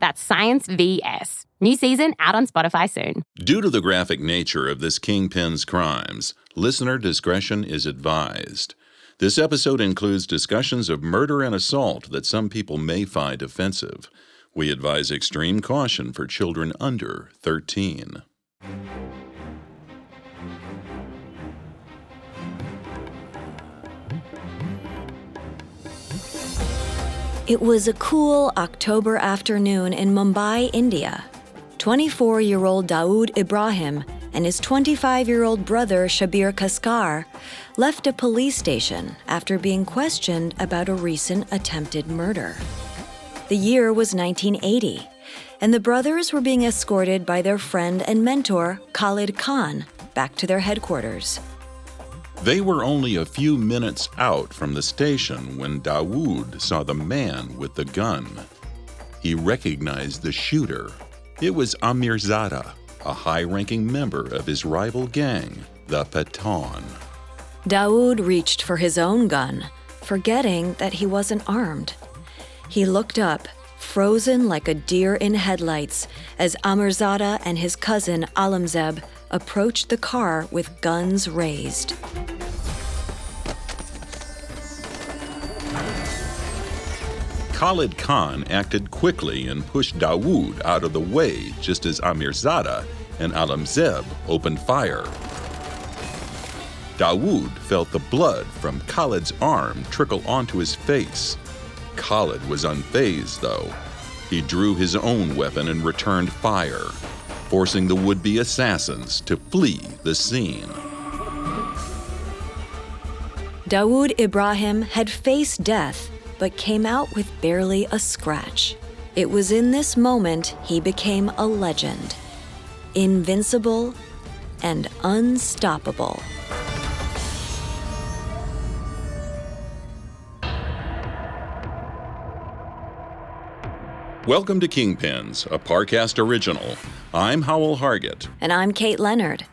That's Science VS. New season out on Spotify soon. Due to the graphic nature of this kingpin's crimes, listener discretion is advised. This episode includes discussions of murder and assault that some people may find offensive. We advise extreme caution for children under 13. It was a cool October afternoon in Mumbai, India. 24 year old Dawood Ibrahim and his 25 year old brother Shabir Kaskar left a police station after being questioned about a recent attempted murder. The year was 1980, and the brothers were being escorted by their friend and mentor, Khalid Khan, back to their headquarters. They were only a few minutes out from the station when Dawood saw the man with the gun. He recognized the shooter. It was Amirzada, a high ranking member of his rival gang, the Pathan. Dawood reached for his own gun, forgetting that he wasn't armed. He looked up, frozen like a deer in headlights, as Amirzada and his cousin Alamzeb approached the car with guns raised. Khalid Khan acted quickly and pushed Dawood out of the way just as Amirzada and Alamzeb opened fire. Dawood felt the blood from Khalid's arm trickle onto his face. Khalid was unfazed, though. He drew his own weapon and returned fire, forcing the would be assassins to flee the scene. Dawood Ibrahim had faced death but came out with barely a scratch. It was in this moment he became a legend invincible and unstoppable. Welcome to Kingpins, a Parcast original. I'm Howell Hargett. And I'm Kate Leonard.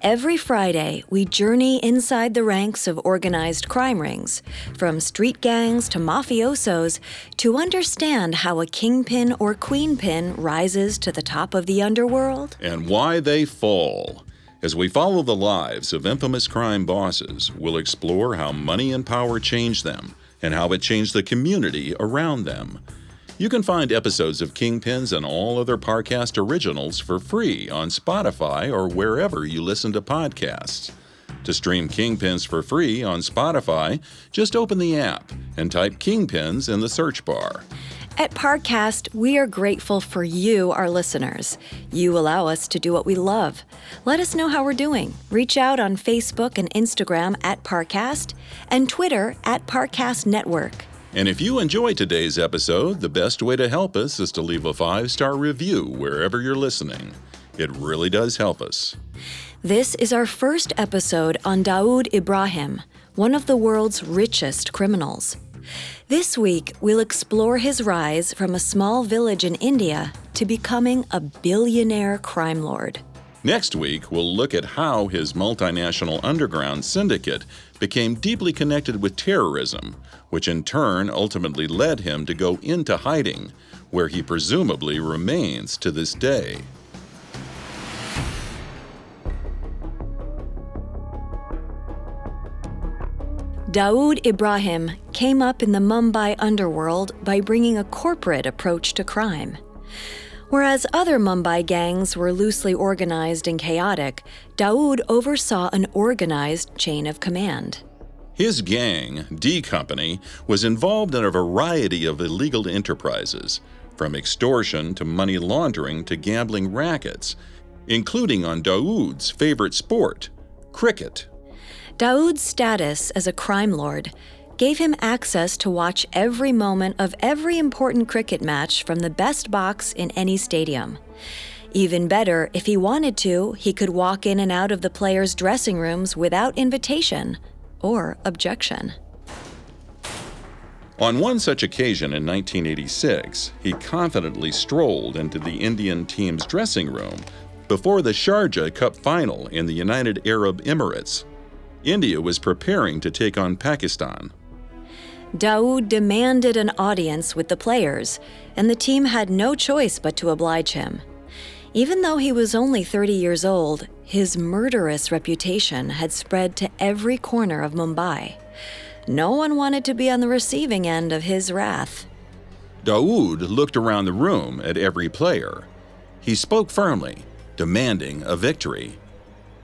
Every Friday, we journey inside the ranks of organized crime rings, from street gangs to mafiosos, to understand how a kingpin or queenpin rises to the top of the underworld and why they fall. As we follow the lives of infamous crime bosses, we'll explore how money and power changed them and how it changed the community around them. You can find episodes of Kingpins and all other Parcast originals for free on Spotify or wherever you listen to podcasts. To stream Kingpins for free on Spotify, just open the app and type Kingpins in the search bar. At Parcast, we are grateful for you, our listeners. You allow us to do what we love. Let us know how we're doing. Reach out on Facebook and Instagram at Parcast and Twitter at Parcast Network. And if you enjoyed today's episode, the best way to help us is to leave a five star review wherever you're listening. It really does help us. This is our first episode on Dawood Ibrahim, one of the world's richest criminals. This week, we'll explore his rise from a small village in India to becoming a billionaire crime lord. Next week, we'll look at how his multinational underground syndicate became deeply connected with terrorism, which in turn ultimately led him to go into hiding, where he presumably remains to this day. Dawood Ibrahim came up in the Mumbai underworld by bringing a corporate approach to crime. Whereas other Mumbai gangs were loosely organized and chaotic, Dawood oversaw an organized chain of command. His gang, D Company, was involved in a variety of illegal enterprises, from extortion to money laundering to gambling rackets, including on Dawood's favorite sport, cricket. Dawood's status as a crime lord gave him access to watch every moment of every important cricket match from the best box in any stadium. Even better, if he wanted to, he could walk in and out of the players' dressing rooms without invitation or objection. On one such occasion in 1986, he confidently strolled into the Indian team's dressing room before the Sharjah Cup final in the United Arab Emirates. India was preparing to take on Pakistan. Dawood demanded an audience with the players, and the team had no choice but to oblige him. Even though he was only 30 years old, his murderous reputation had spread to every corner of Mumbai. No one wanted to be on the receiving end of his wrath. Dawood looked around the room at every player. He spoke firmly, demanding a victory.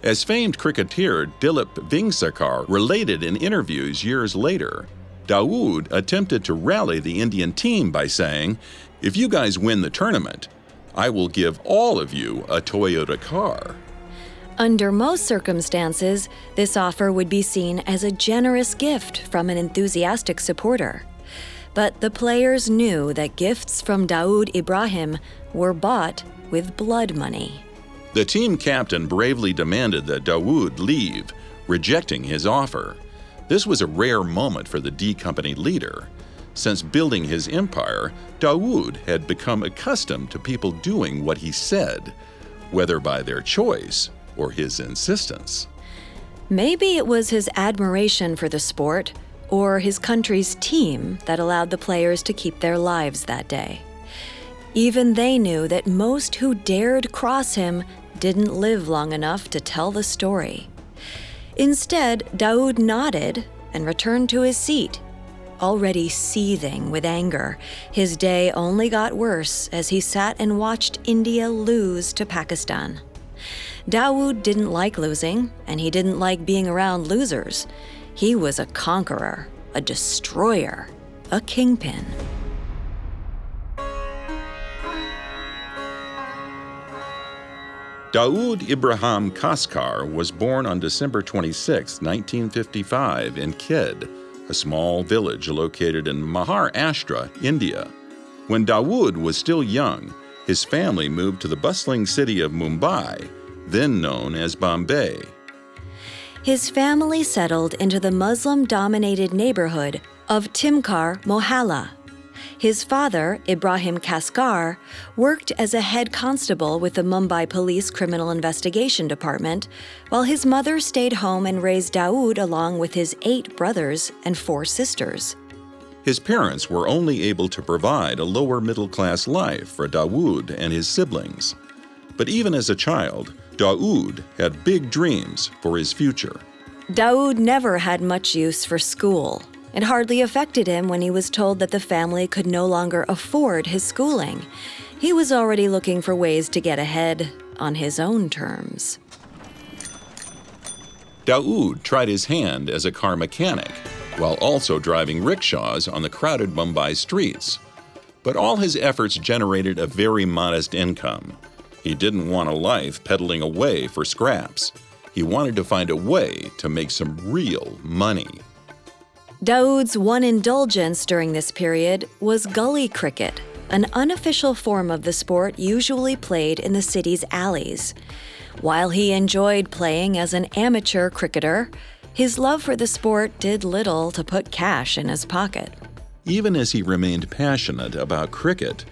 As famed cricketer Dilip Vengsarkar related in interviews years later, Dawood attempted to rally the Indian team by saying, If you guys win the tournament, I will give all of you a Toyota car. Under most circumstances, this offer would be seen as a generous gift from an enthusiastic supporter. But the players knew that gifts from Dawood Ibrahim were bought with blood money. The team captain bravely demanded that Dawood leave, rejecting his offer. This was a rare moment for the D Company leader. Since building his empire, Dawood had become accustomed to people doing what he said, whether by their choice or his insistence. Maybe it was his admiration for the sport or his country's team that allowed the players to keep their lives that day. Even they knew that most who dared cross him didn't live long enough to tell the story. Instead, Dawood nodded and returned to his seat. Already seething with anger, his day only got worse as he sat and watched India lose to Pakistan. Dawood didn't like losing, and he didn't like being around losers. He was a conqueror, a destroyer, a kingpin. Dawood Ibrahim Kaskar was born on December 26, 1955, in Khed, a small village located in Maharashtra, India. When Dawood was still young, his family moved to the bustling city of Mumbai, then known as Bombay. His family settled into the Muslim dominated neighborhood of Timkar Mohalla. His father, Ibrahim Kaskar, worked as a head constable with the Mumbai Police Criminal Investigation Department, while his mother stayed home and raised Dawood along with his eight brothers and four sisters. His parents were only able to provide a lower middle class life for Dawood and his siblings. But even as a child, Dawood had big dreams for his future. Dawood never had much use for school. It hardly affected him when he was told that the family could no longer afford his schooling. He was already looking for ways to get ahead on his own terms. Dawood tried his hand as a car mechanic while also driving rickshaws on the crowded Mumbai streets. But all his efforts generated a very modest income. He didn't want a life peddling away for scraps. He wanted to find a way to make some real money. Dawood's one indulgence during this period was gully cricket, an unofficial form of the sport usually played in the city's alleys. While he enjoyed playing as an amateur cricketer, his love for the sport did little to put cash in his pocket. Even as he remained passionate about cricket,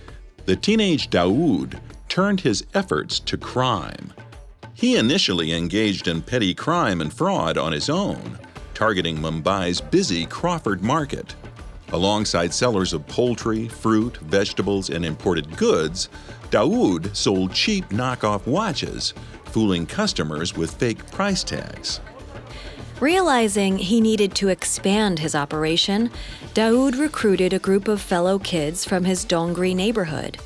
the teenage Dawood turned his efforts to crime. He initially engaged in petty crime and fraud on his own targeting Mumbai's busy Crawford Market. Alongside sellers of poultry, fruit, vegetables, and imported goods, Dawood sold cheap knockoff watches, fooling customers with fake price tags. Realizing he needed to expand his operation, Dawood recruited a group of fellow kids from his Dongri neighborhood.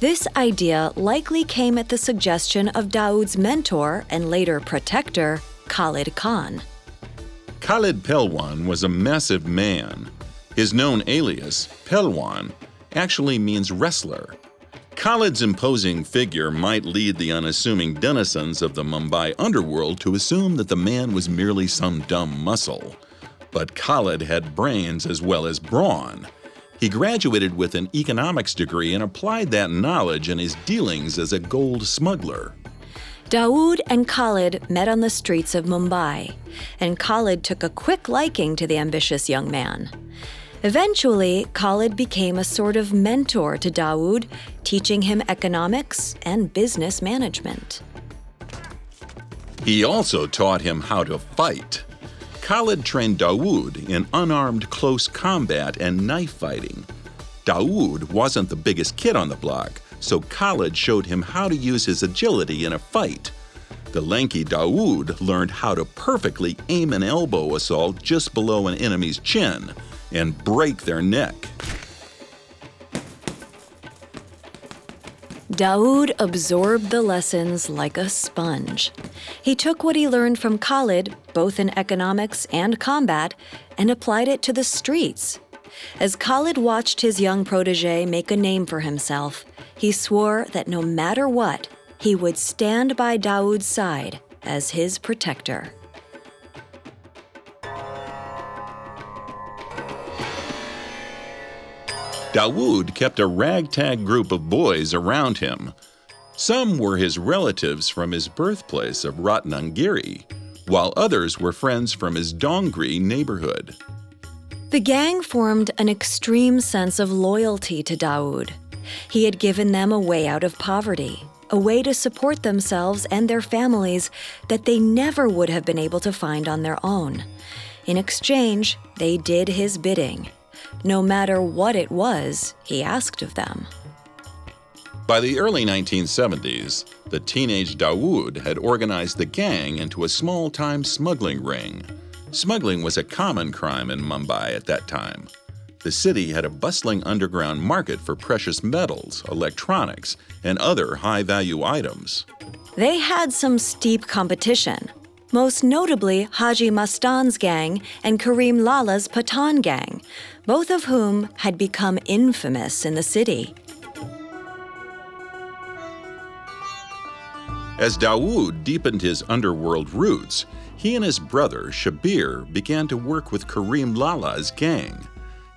This idea likely came at the suggestion of Dawood's mentor and later protector, Khalid Khan. Khalid Pelwan was a massive man. His known alias, Pelwan, actually means wrestler. Khalid's imposing figure might lead the unassuming denizens of the Mumbai underworld to assume that the man was merely some dumb muscle. But Khalid had brains as well as brawn. He graduated with an economics degree and applied that knowledge in his dealings as a gold smuggler. Dawood and Khalid met on the streets of Mumbai, and Khalid took a quick liking to the ambitious young man. Eventually, Khalid became a sort of mentor to Dawood, teaching him economics and business management. He also taught him how to fight. Khalid trained Dawood in unarmed close combat and knife fighting. Dawood wasn't the biggest kid on the block, so Khalid showed him how to use his agility in a fight. The lanky Dawood learned how to perfectly aim an elbow assault just below an enemy's chin and break their neck. Dawood absorbed the lessons like a sponge. He took what he learned from Khalid, both in economics and combat, and applied it to the streets. As Khalid watched his young protege make a name for himself, he swore that no matter what, he would stand by Dawood's side as his protector. Dawood kept a ragtag group of boys around him. Some were his relatives from his birthplace of Ratnagiri, while others were friends from his Dongri neighborhood. The gang formed an extreme sense of loyalty to Dawood. He had given them a way out of poverty, a way to support themselves and their families that they never would have been able to find on their own. In exchange, they did his bidding no matter what it was he asked of them. By the early 1970s, the teenage Dawood had organized the gang into a small time smuggling ring. Smuggling was a common crime in Mumbai at that time. The city had a bustling underground market for precious metals, electronics, and other high value items. They had some steep competition, most notably Haji Mastan's gang and Karim Lala's Pathan gang, both of whom had become infamous in the city. As Dawood deepened his underworld roots, he and his brother Shabir began to work with Karim Lala's gang.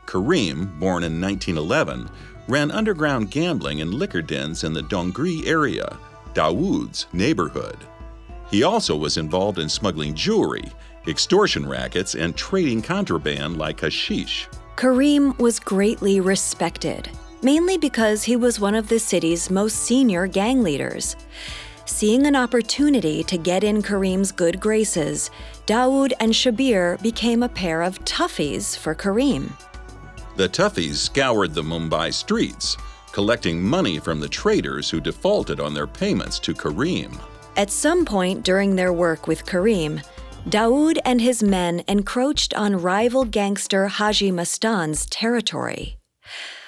Karim, born in 1911, ran underground gambling and liquor dens in the Dongri area, Dawood's neighborhood. He also was involved in smuggling jewelry, extortion rackets, and trading contraband like hashish. Karim was greatly respected, mainly because he was one of the city's most senior gang leaders. Seeing an opportunity to get in Karim's good graces, Dawood and Shabir became a pair of toughies for Karim. The toughies scoured the Mumbai streets, collecting money from the traders who defaulted on their payments to Karim. At some point during their work with Karim, Dawood and his men encroached on rival gangster Haji Mastan's territory.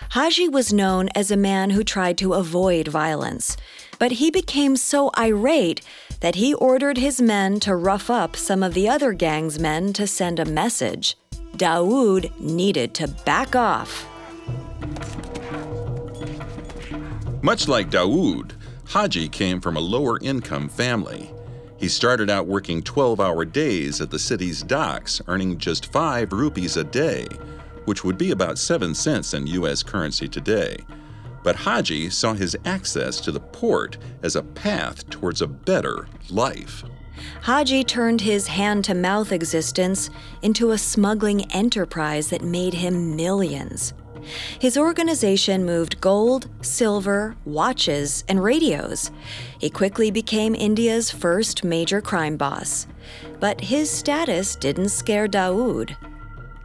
Haji was known as a man who tried to avoid violence, but he became so irate that he ordered his men to rough up some of the other gang's men to send a message. Dawood needed to back off. Much like Dawood, Haji came from a lower income family. He started out working 12 hour days at the city's docks, earning just 5 rupees a day, which would be about 7 cents in US currency today. But Haji saw his access to the port as a path towards a better life. Haji turned his hand to mouth existence into a smuggling enterprise that made him millions. His organization moved gold, silver, watches, and radios. He quickly became India's first major crime boss. But his status didn't scare Dawood.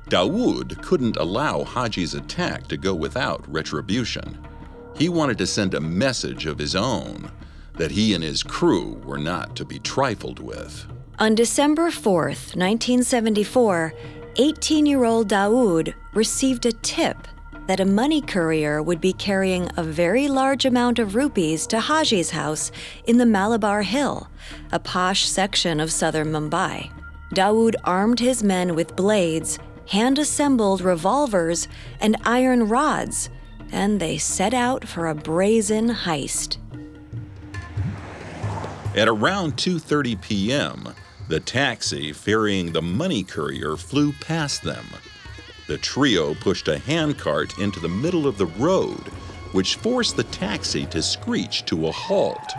Dawood couldn't allow Haji's attack to go without retribution. He wanted to send a message of his own that he and his crew were not to be trifled with. On December 4th, 1974, 18 year old Dawood received a tip that a money courier would be carrying a very large amount of rupees to Haji's house in the Malabar Hill, a posh section of southern Mumbai. Dawood armed his men with blades, hand assembled revolvers, and iron rods, and they set out for a brazen heist. At around 2:30 p.m., the taxi ferrying the money courier flew past them. The trio pushed a handcart into the middle of the road, which forced the taxi to screech to a halt.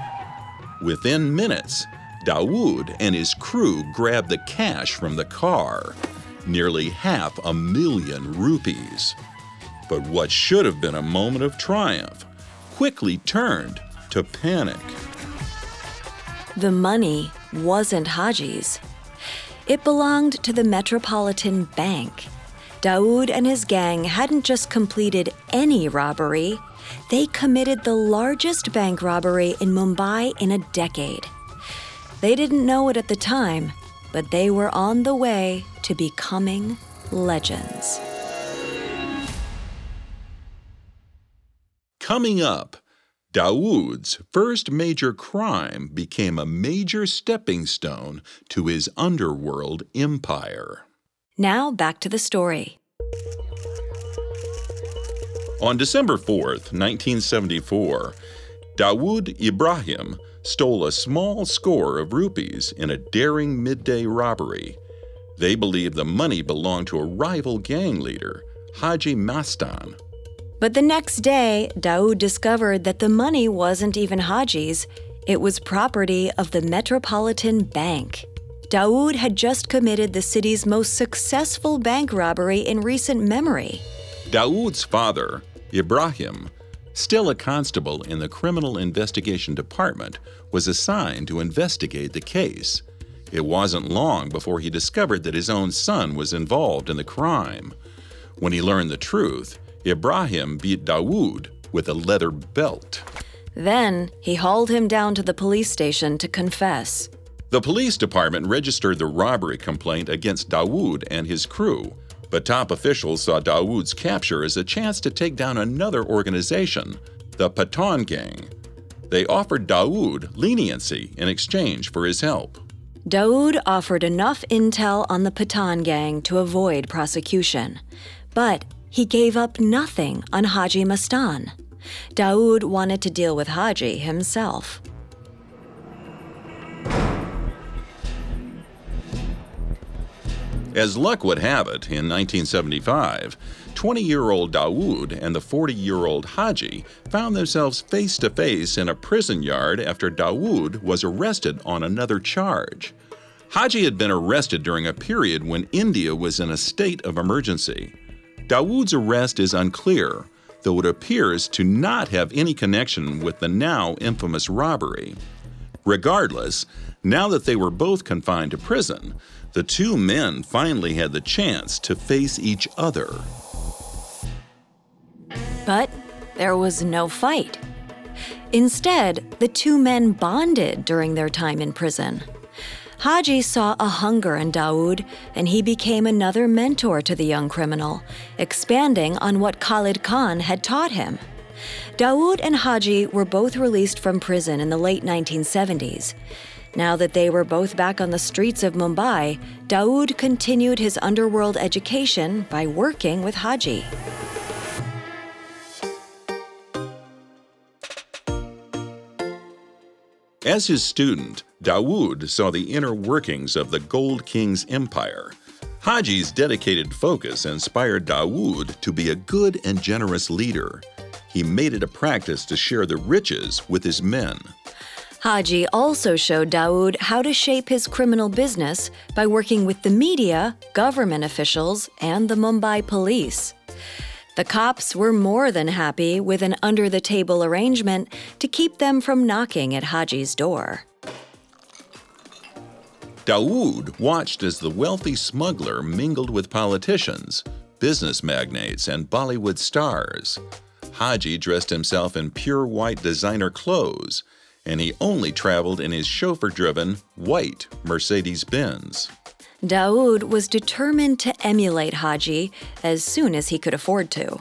Within minutes, Dawood and his crew grabbed the cash from the car, nearly half a million rupees. But what should have been a moment of triumph quickly turned to panic. The money wasn't Haji's. It belonged to the Metropolitan Bank. Dawood and his gang hadn't just completed any robbery, they committed the largest bank robbery in Mumbai in a decade. They didn't know it at the time, but they were on the way to becoming legends. Coming up, Dawood's first major crime became a major stepping stone to his underworld empire. Now back to the story. On December 4th, 1974, Dawood Ibrahim stole a small score of rupees in a daring midday robbery. They believed the money belonged to a rival gang leader, Haji Mastan. But the next day, Dawood discovered that the money wasn't even Haji's, it was property of the Metropolitan Bank. Dawood had just committed the city's most successful bank robbery in recent memory. Dawood's father, Ibrahim, still a constable in the Criminal Investigation Department, was assigned to investigate the case. It wasn't long before he discovered that his own son was involved in the crime. When he learned the truth, Ibrahim beat Dawood with a leather belt. Then he hauled him down to the police station to confess. The police department registered the robbery complaint against Dawood and his crew, but top officials saw Dawood's capture as a chance to take down another organization, the Pathan Gang. They offered Dawood leniency in exchange for his help. Dawood offered enough intel on the Pathan gang to avoid prosecution, but he gave up nothing on Haji Mastan. Dawood wanted to deal with Haji himself. As luck would have it, in 1975, 20 year old Dawood and the 40 year old Haji found themselves face to face in a prison yard after Dawood was arrested on another charge. Haji had been arrested during a period when India was in a state of emergency. Dawood's arrest is unclear, though it appears to not have any connection with the now infamous robbery. Regardless, now that they were both confined to prison, the two men finally had the chance to face each other. But there was no fight. Instead, the two men bonded during their time in prison. Haji saw a hunger in Dawood, and he became another mentor to the young criminal, expanding on what Khalid Khan had taught him. Dawood and Haji were both released from prison in the late 1970s. Now that they were both back on the streets of Mumbai, Dawood continued his underworld education by working with Haji. As his student, Dawood saw the inner workings of the Gold King's empire. Haji's dedicated focus inspired Dawood to be a good and generous leader. He made it a practice to share the riches with his men. Haji also showed Dawood how to shape his criminal business by working with the media, government officials, and the Mumbai police. The cops were more than happy with an under the table arrangement to keep them from knocking at Haji's door. Dawood watched as the wealthy smuggler mingled with politicians, business magnates, and Bollywood stars. Haji dressed himself in pure white designer clothes, and he only traveled in his chauffeur driven white Mercedes Benz. Dawood was determined to emulate Haji as soon as he could afford to.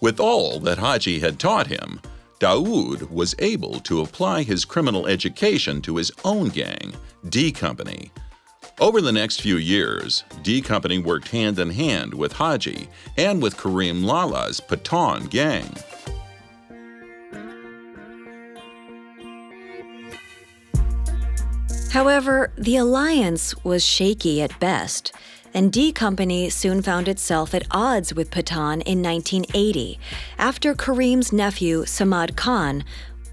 With all that Haji had taught him, Dawood was able to apply his criminal education to his own gang, D Company. Over the next few years, D Company worked hand in hand with Haji and with Karim Lala's Pathan gang. However, the alliance was shaky at best. and D Company soon found itself at odds with Pathan in 1980 after Karim's nephew, Samad Khan,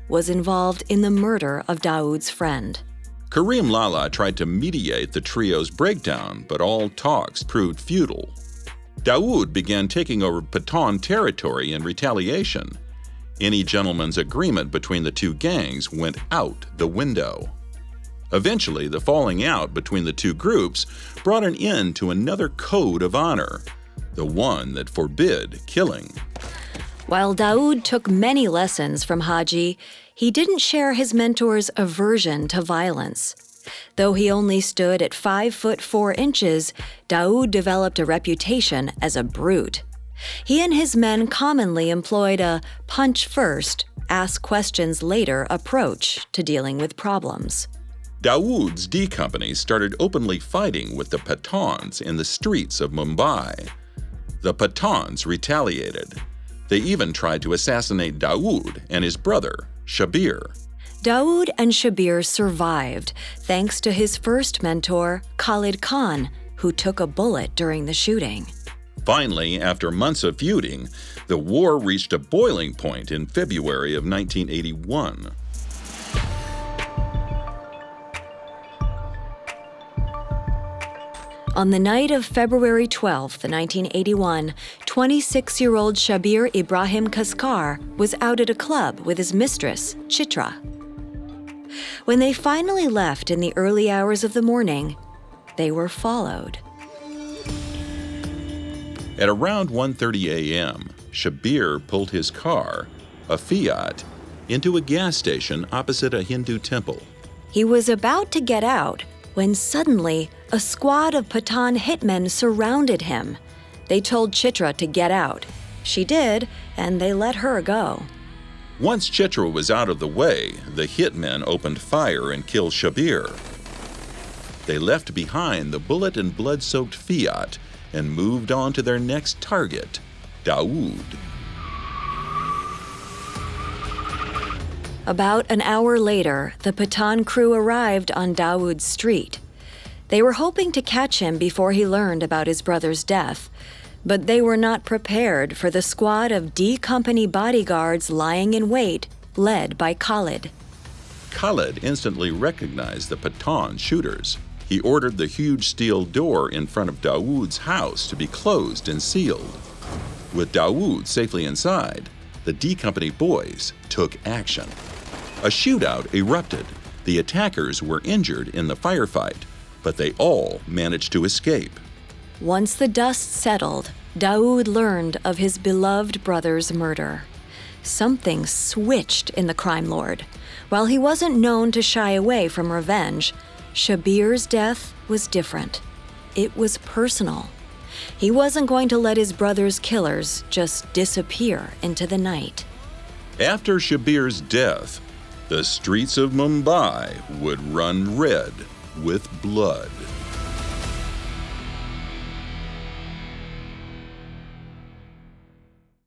was involved in the murder of Dawood's friend. Karim Lala tried to mediate the trio's breakdown, but all talks proved futile. Dawood began taking over Pathan territory in retaliation. Any gentleman's agreement between the two gangs went out the window. Eventually, the falling out between the two groups brought an end to another code of honor, the one that forbid killing. While Dawood took many lessons from Haji, he didn't share his mentor's aversion to violence. Though he only stood at 5 foot 4 inches, Dawood developed a reputation as a brute. He and his men commonly employed a punch first, ask questions later approach to dealing with problems. Dawood's D Company started openly fighting with the Pathans in the streets of Mumbai. The Pathans retaliated. They even tried to assassinate Dawood and his brother, Shabir. Dawood and Shabir survived thanks to his first mentor, Khalid Khan, who took a bullet during the shooting. Finally, after months of feuding, the war reached a boiling point in February of 1981. On the night of February 12, 1981, 26 year old Shabir Ibrahim Kaskar was out at a club with his mistress, Chitra. When they finally left in the early hours of the morning, they were followed. At around 1:30 a.m., Shabir pulled his car, a Fiat, into a gas station opposite a Hindu temple. He was about to get out when suddenly a squad of Pathan hitmen surrounded him. They told Chitra to get out. She did, and they let her go. Once Chitra was out of the way, the hitmen opened fire and killed Shabir. They left behind the bullet and blood soaked Fiat and moved on to their next target, Dawood. About an hour later, the Pathan crew arrived on Dawood's street. They were hoping to catch him before he learned about his brother's death, but they were not prepared for the squad of D Company bodyguards lying in wait, led by Khalid. Khalid instantly recognized the Pathan shooters. He ordered the huge steel door in front of Dawood's house to be closed and sealed. With Dawood safely inside, the D Company boys took action. A shootout erupted. The attackers were injured in the firefight, but they all managed to escape. Once the dust settled, Dawood learned of his beloved brother's murder. Something switched in the crime lord. While he wasn't known to shy away from revenge, Shabir's death was different. It was personal. He wasn't going to let his brother's killers just disappear into the night. After Shabir's death, the streets of Mumbai would run red with blood.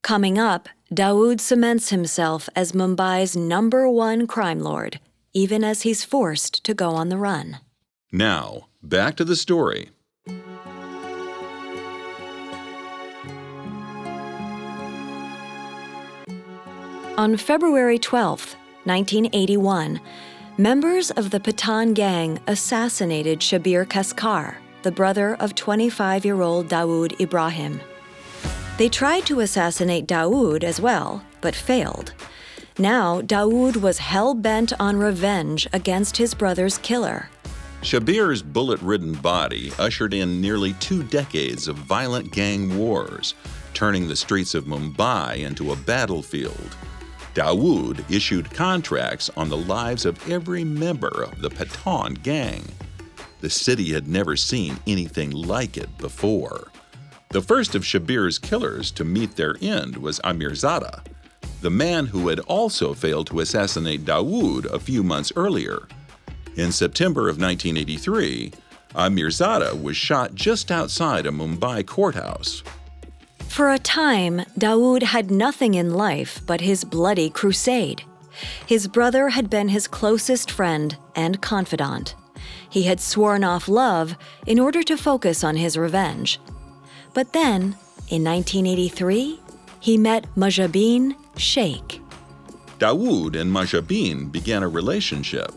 Coming up, Dawood cements himself as Mumbai's number one crime lord, even as he's forced to go on the run. Now, back to the story. On February 12, 1981, members of the Pathan gang assassinated Shabir Kaskar, the brother of 25 year old Dawood Ibrahim. They tried to assassinate Dawood as well, but failed. Now, Dawood was hell bent on revenge against his brother's killer. Shabir's bullet ridden body ushered in nearly two decades of violent gang wars, turning the streets of Mumbai into a battlefield. Dawood issued contracts on the lives of every member of the Pathan gang. The city had never seen anything like it before. The first of Shabir's killers to meet their end was Amirzada, the man who had also failed to assassinate Dawood a few months earlier. In September of 1983, Amirzada was shot just outside a Mumbai courthouse. For a time, Dawood had nothing in life but his bloody crusade. His brother had been his closest friend and confidant. He had sworn off love in order to focus on his revenge. But then, in 1983, he met Mujabin Sheikh. Dawood and Mujabin began a relationship.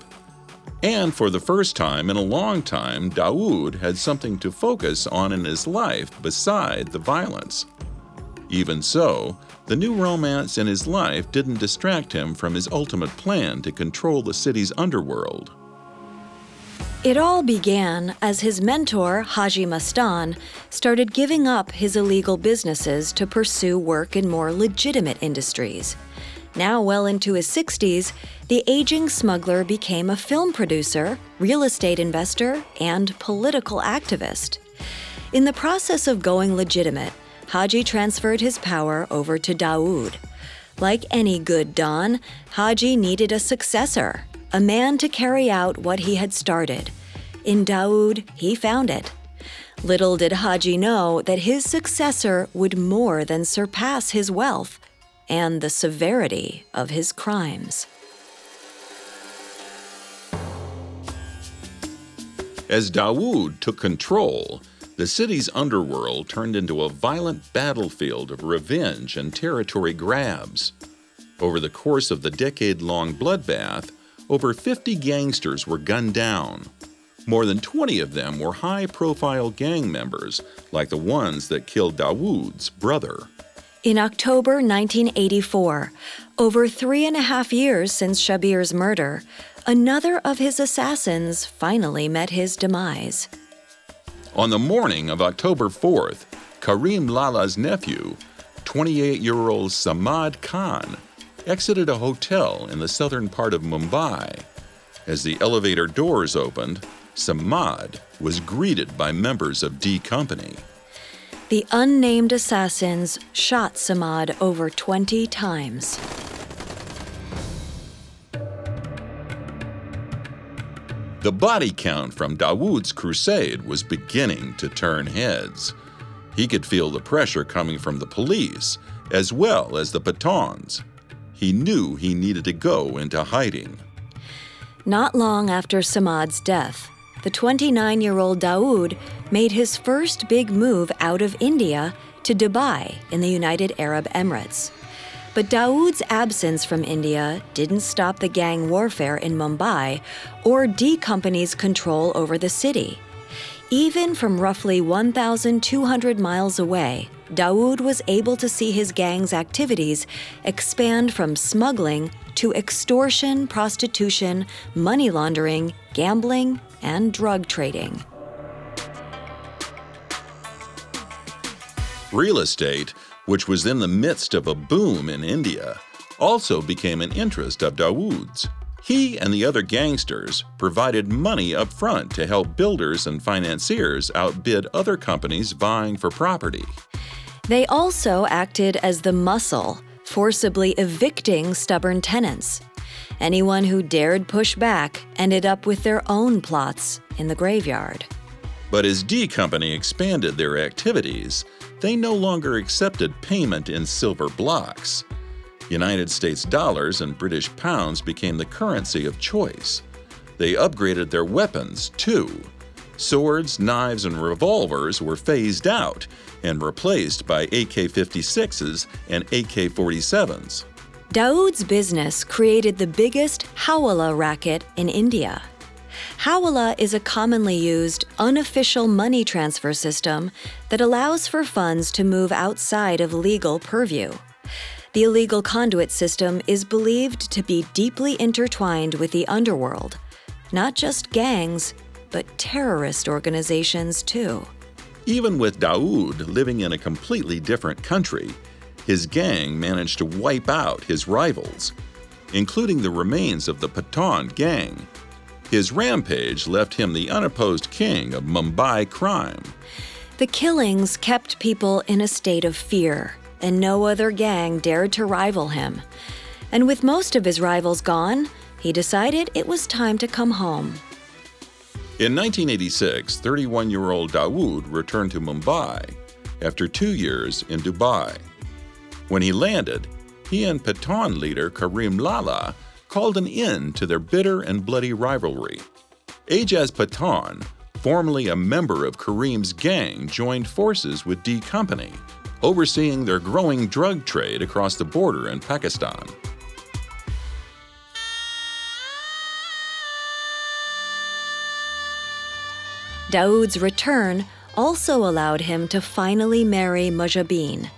And for the first time in a long time, Dawood had something to focus on in his life beside the violence. Even so, the new romance in his life didn't distract him from his ultimate plan to control the city's underworld. It all began as his mentor, Haji Mastan, started giving up his illegal businesses to pursue work in more legitimate industries. Now, well into his 60s, the aging smuggler became a film producer, real estate investor, and political activist. In the process of going legitimate, Haji transferred his power over to Dawood. Like any good Don, Haji needed a successor, a man to carry out what he had started. In Dawood, he found it. Little did Haji know that his successor would more than surpass his wealth and the severity of his crimes. As Dawood took control, the city's underworld turned into a violent battlefield of revenge and territory grabs. Over the course of the decade long bloodbath, over 50 gangsters were gunned down. More than 20 of them were high profile gang members, like the ones that killed Dawood's brother. In October 1984, over three and a half years since Shabir's murder, another of his assassins finally met his demise. On the morning of October 4th, Karim Lala's nephew, 28 year old Samad Khan, exited a hotel in the southern part of Mumbai. As the elevator doors opened, Samad was greeted by members of D Company. The unnamed assassins shot Samad over 20 times. The body count from Dawood's crusade was beginning to turn heads. He could feel the pressure coming from the police, as well as the Pathans. He knew he needed to go into hiding. Not long after Samad's death, the 29 year old Dawood made his first big move out of India to Dubai in the United Arab Emirates. But Dawood's absence from India didn't stop the gang warfare in Mumbai or D Company's control over the city. Even from roughly 1,200 miles away, Dawood was able to see his gang's activities expand from smuggling to extortion, prostitution, money laundering, gambling, and drug trading. Real estate, which was in the midst of a boom in India, also became an interest of Dawood's. He and the other gangsters provided money up front to help builders and financiers outbid other companies vying for property. They also acted as the muscle, forcibly evicting stubborn tenants. Anyone who dared push back ended up with their own plots in the graveyard. But as D Company expanded their activities, they no longer accepted payment in silver blocks. United States dollars and British pounds became the currency of choice. They upgraded their weapons, too. Swords, knives, and revolvers were phased out and replaced by AK 56s and AK 47s. Dawood's business created the biggest Hawala racket in India. Hawala is a commonly used, unofficial money transfer system that allows for funds to move outside of legal purview. The illegal conduit system is believed to be deeply intertwined with the underworld, not just gangs, but terrorist organizations too. Even with Dawood living in a completely different country, his gang managed to wipe out his rivals, including the remains of the Pathan gang. His rampage left him the unopposed king of Mumbai crime. The killings kept people in a state of fear, and no other gang dared to rival him. And with most of his rivals gone, he decided it was time to come home. In 1986, 31 year old Dawood returned to Mumbai after two years in Dubai. When he landed, he and Pathan leader Karim Lala called an end to their bitter and bloody rivalry. Ajaz Pathan, formerly a member of Karim's gang, joined forces with D Company, overseeing their growing drug trade across the border in Pakistan. Dawood's return also allowed him to finally marry Mujabin.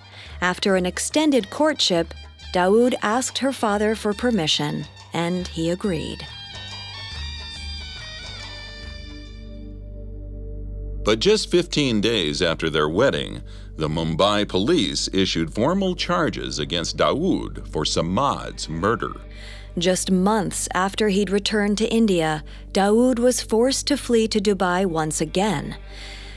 After an extended courtship, Dawood asked her father for permission, and he agreed. But just 15 days after their wedding, the Mumbai police issued formal charges against Dawood for Samad's murder. Just months after he'd returned to India, Dawood was forced to flee to Dubai once again.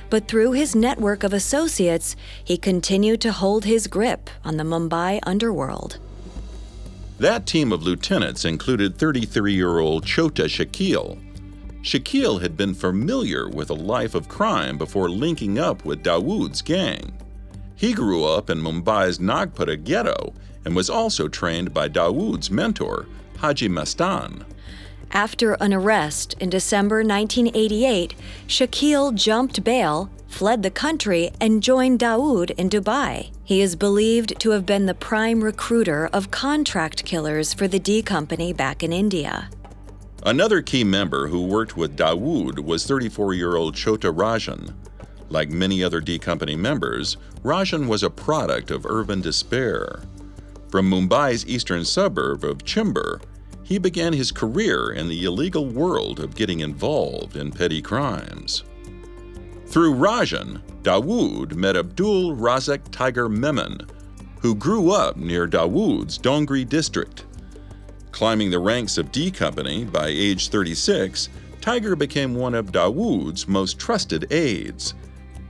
But through his network of associates, he continued to hold his grip on the Mumbai underworld. That team of lieutenants included 33 year old Chota Shakil. Shakil had been familiar with a life of crime before linking up with Dawood's gang. He grew up in Mumbai's Nagpada ghetto and was also trained by Dawood's mentor, Haji Mastan. After an arrest in December 1988, Shakil jumped bail, fled the country, and joined Dawood in Dubai. He is believed to have been the prime recruiter of contract killers for the D Company back in India. Another key member who worked with Dawood was 34 year old Chota Rajan. Like many other D Company members, Rajan was a product of urban despair. From Mumbai's eastern suburb of Chembur, he began his career in the illegal world of getting involved in petty crimes. Through Rajan, Dawood met Abdul Razak Tiger Memon, who grew up near Dawood's Dongri district. Climbing the ranks of D Company by age 36, Tiger became one of Dawood's most trusted aides.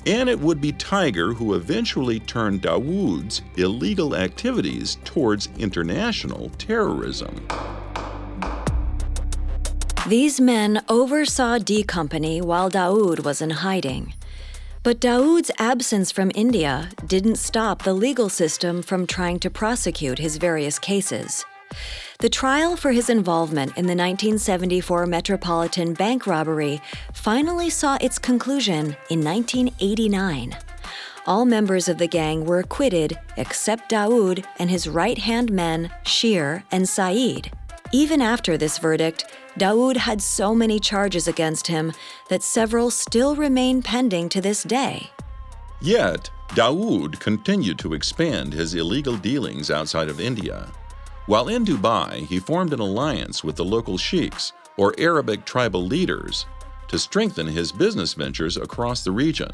And it would be Tiger who eventually turned Dawood's illegal activities towards international terrorism. These men oversaw D Company while Dawood was in hiding. But Dawood's absence from India didn't stop the legal system from trying to prosecute his various cases. The trial for his involvement in the 1974 Metropolitan Bank robbery finally saw its conclusion in 1989. All members of the gang were acquitted except Dawood and his right hand men, Shir and Saeed. Even after this verdict, Dawood had so many charges against him that several still remain pending to this day. Yet, Dawood continued to expand his illegal dealings outside of India. While in Dubai, he formed an alliance with the local sheiks, or Arabic tribal leaders, to strengthen his business ventures across the region.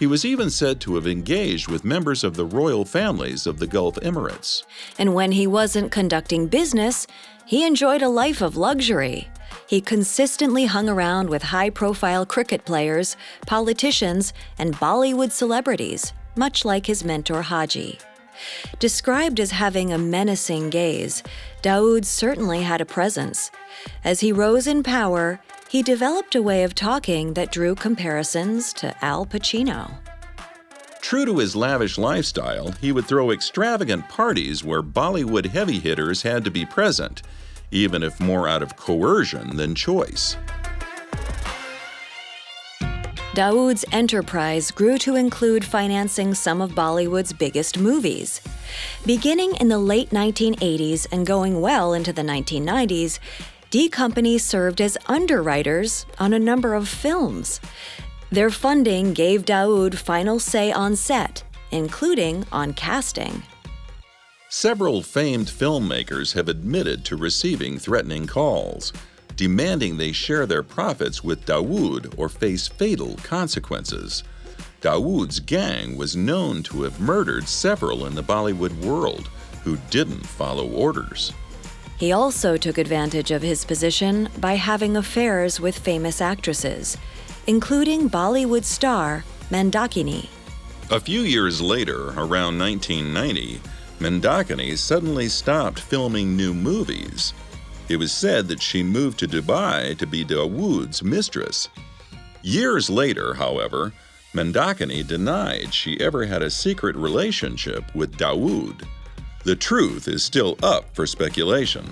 He was even said to have engaged with members of the royal families of the Gulf Emirates. And when he wasn't conducting business, he enjoyed a life of luxury. He consistently hung around with high profile cricket players, politicians, and Bollywood celebrities, much like his mentor Haji. Described as having a menacing gaze, Dawood certainly had a presence. As he rose in power, he developed a way of talking that drew comparisons to Al Pacino. True to his lavish lifestyle, he would throw extravagant parties where Bollywood heavy hitters had to be present, even if more out of coercion than choice. Dawood's enterprise grew to include financing some of Bollywood's biggest movies. Beginning in the late 1980s and going well into the 1990s, D Company served as underwriters on a number of films. Their funding gave Dawood final say on set, including on casting. Several famed filmmakers have admitted to receiving threatening calls, demanding they share their profits with Dawood or face fatal consequences. Dawood's gang was known to have murdered several in the Bollywood world who didn't follow orders. He also took advantage of his position by having affairs with famous actresses, including Bollywood star Mandakini. A few years later, around 1990, Mandakini suddenly stopped filming new movies. It was said that she moved to Dubai to be Dawood's mistress. Years later, however, Mandakini denied she ever had a secret relationship with Dawood. The truth is still up for speculation.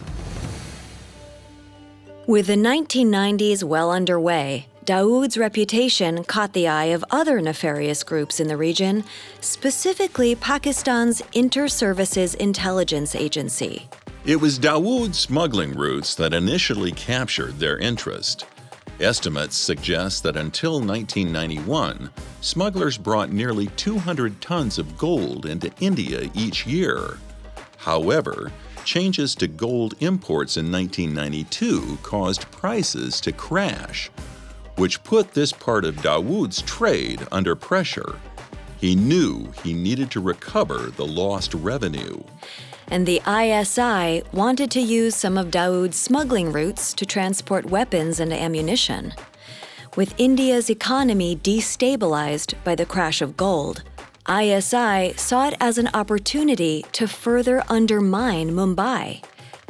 With the 1990s well underway, Dawood's reputation caught the eye of other nefarious groups in the region, specifically Pakistan's Inter Services Intelligence Agency. It was Dawood's smuggling routes that initially captured their interest. Estimates suggest that until 1991, smugglers brought nearly 200 tons of gold into India each year. However, changes to gold imports in 1992 caused prices to crash which put this part of Dawood's trade under pressure. He knew he needed to recover the lost revenue. And the ISI wanted to use some of Dawood's smuggling routes to transport weapons and ammunition. With India's economy destabilized by the crash of gold, ISI saw it as an opportunity to further undermine Mumbai.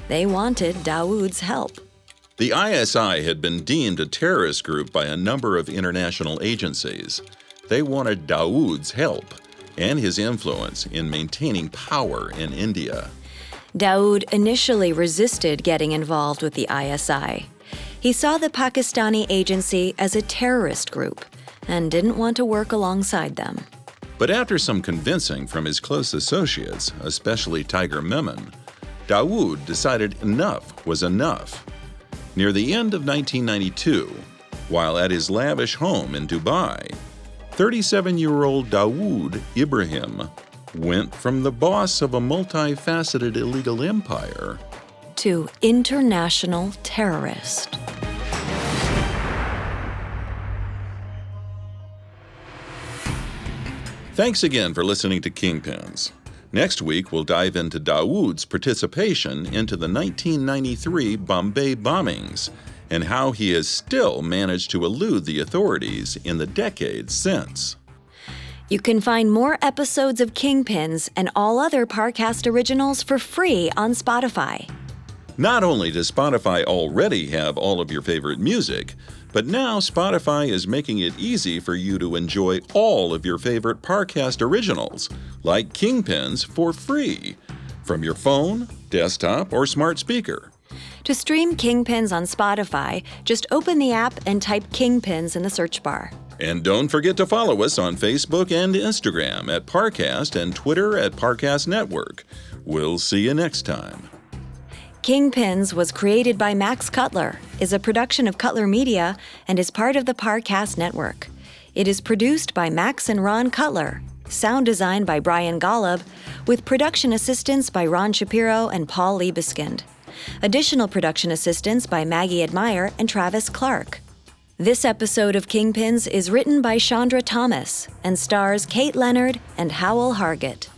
They wanted Dawood's help. The ISI had been deemed a terrorist group by a number of international agencies. They wanted Dawood's help and his influence in maintaining power in India. Dawood initially resisted getting involved with the ISI. He saw the Pakistani agency as a terrorist group and didn't want to work alongside them. But after some convincing from his close associates, especially Tiger Memon, Dawood decided enough was enough Near the end of 1992, while at his lavish home in Dubai, 37 year old Dawood Ibrahim went from the boss of a multifaceted illegal empire to international terrorist. Thanks again for listening to Kingpins. Next week, we'll dive into Dawood's participation into the 1993 Bombay bombings and how he has still managed to elude the authorities in the decades since. You can find more episodes of Kingpins and all other Parcast originals for free on Spotify. Not only does Spotify already have all of your favorite music, but now Spotify is making it easy for you to enjoy all of your favorite Parcast originals, like Kingpins, for free from your phone, desktop, or smart speaker. To stream Kingpins on Spotify, just open the app and type Kingpins in the search bar. And don't forget to follow us on Facebook and Instagram at Parcast and Twitter at Parcast Network. We'll see you next time. Kingpins was created by Max Cutler, is a production of Cutler Media, and is part of the Parcast Network. It is produced by Max and Ron Cutler, sound design by Brian Golub, with production assistance by Ron Shapiro and Paul Liebeskind. Additional production assistance by Maggie Admire and Travis Clark. This episode of Kingpins is written by Chandra Thomas and stars Kate Leonard and Howell Hargett.